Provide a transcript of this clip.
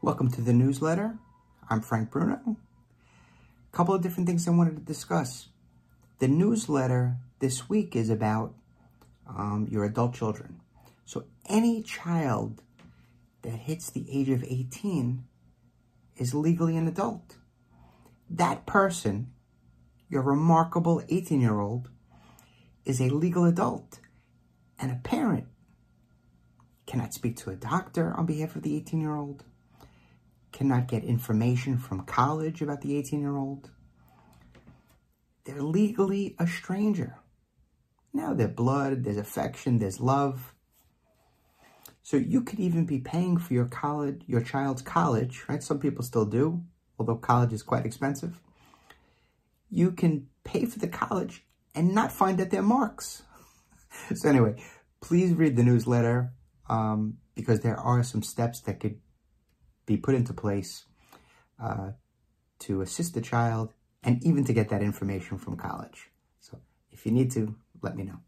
Welcome to the newsletter. I'm Frank Bruno. A couple of different things I wanted to discuss. The newsletter this week is about um, your adult children. So any child that hits the age of 18 is legally an adult. That person, your remarkable 18 year old, is a legal adult and a parent cannot speak to a doctor on behalf of the 18 year old, cannot get information from college about the 18 year old. They're legally a stranger. Now there's blood, there's affection, there's love. So you could even be paying for your college, your child's college, right? Some people still do, although college is quite expensive. You can pay for the college and not find out their marks. so anyway, please read the newsletter um, because there are some steps that could be put into place uh, to assist the child and even to get that information from college. So if you need to, let me know.